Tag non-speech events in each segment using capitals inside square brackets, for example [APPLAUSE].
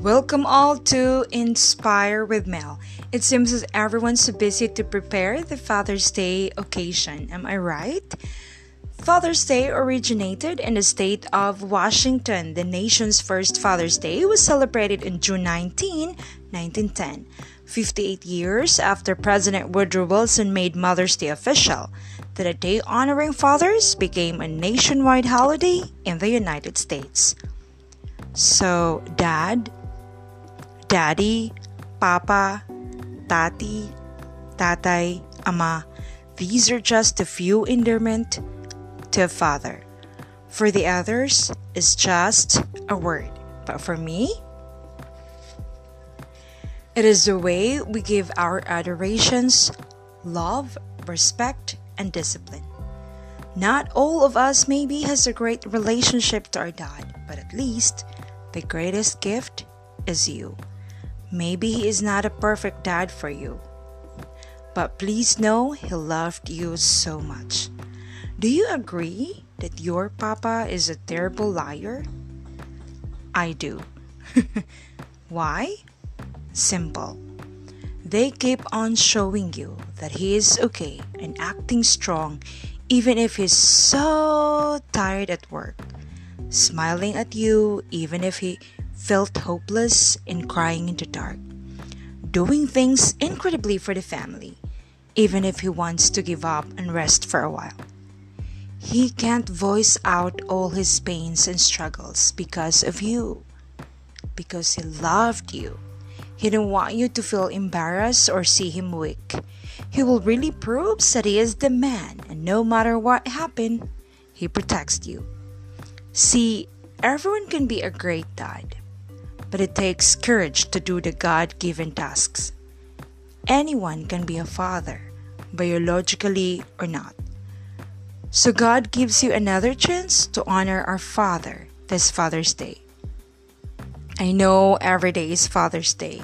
Welcome all to Inspire with Mel. It seems as everyone's so busy to prepare the Father's Day occasion. Am I right? Father's Day originated in the state of Washington. The nation's first Father's Day was celebrated in June 19, 1910, 58 years after President Woodrow Wilson made Mother's Day official. A day honoring fathers became a nationwide holiday in the United States. So, Dad, Daddy, Papa, Tati, Tatay, Ama, these are just a few endearment to a father. For the others, it's just a word. But for me, it is the way we give our adorations, love, respect, and discipline. Not all of us maybe has a great relationship to our dad, but at least the greatest gift is you. Maybe he is not a perfect dad for you, but please know he loved you so much. Do you agree that your papa is a terrible liar? I do. [LAUGHS] Why? Simple. They keep on showing you that he is okay and acting strong even if he's so tired at work, smiling at you even if he felt hopeless and crying in the dark, doing things incredibly for the family, even if he wants to give up and rest for a while. He can't voice out all his pains and struggles because of you, because he loved you. He didn't want you to feel embarrassed or see him weak. He will really prove that he is the man, and no matter what happened, he protects you. See, everyone can be a great dad, but it takes courage to do the God given tasks. Anyone can be a father, biologically or not. So God gives you another chance to honor our Father this Father's Day. I know every day is Father's Day,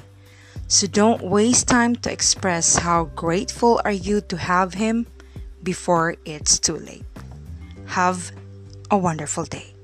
so don't waste time to express how grateful are you to have him before it's too late. Have a wonderful day.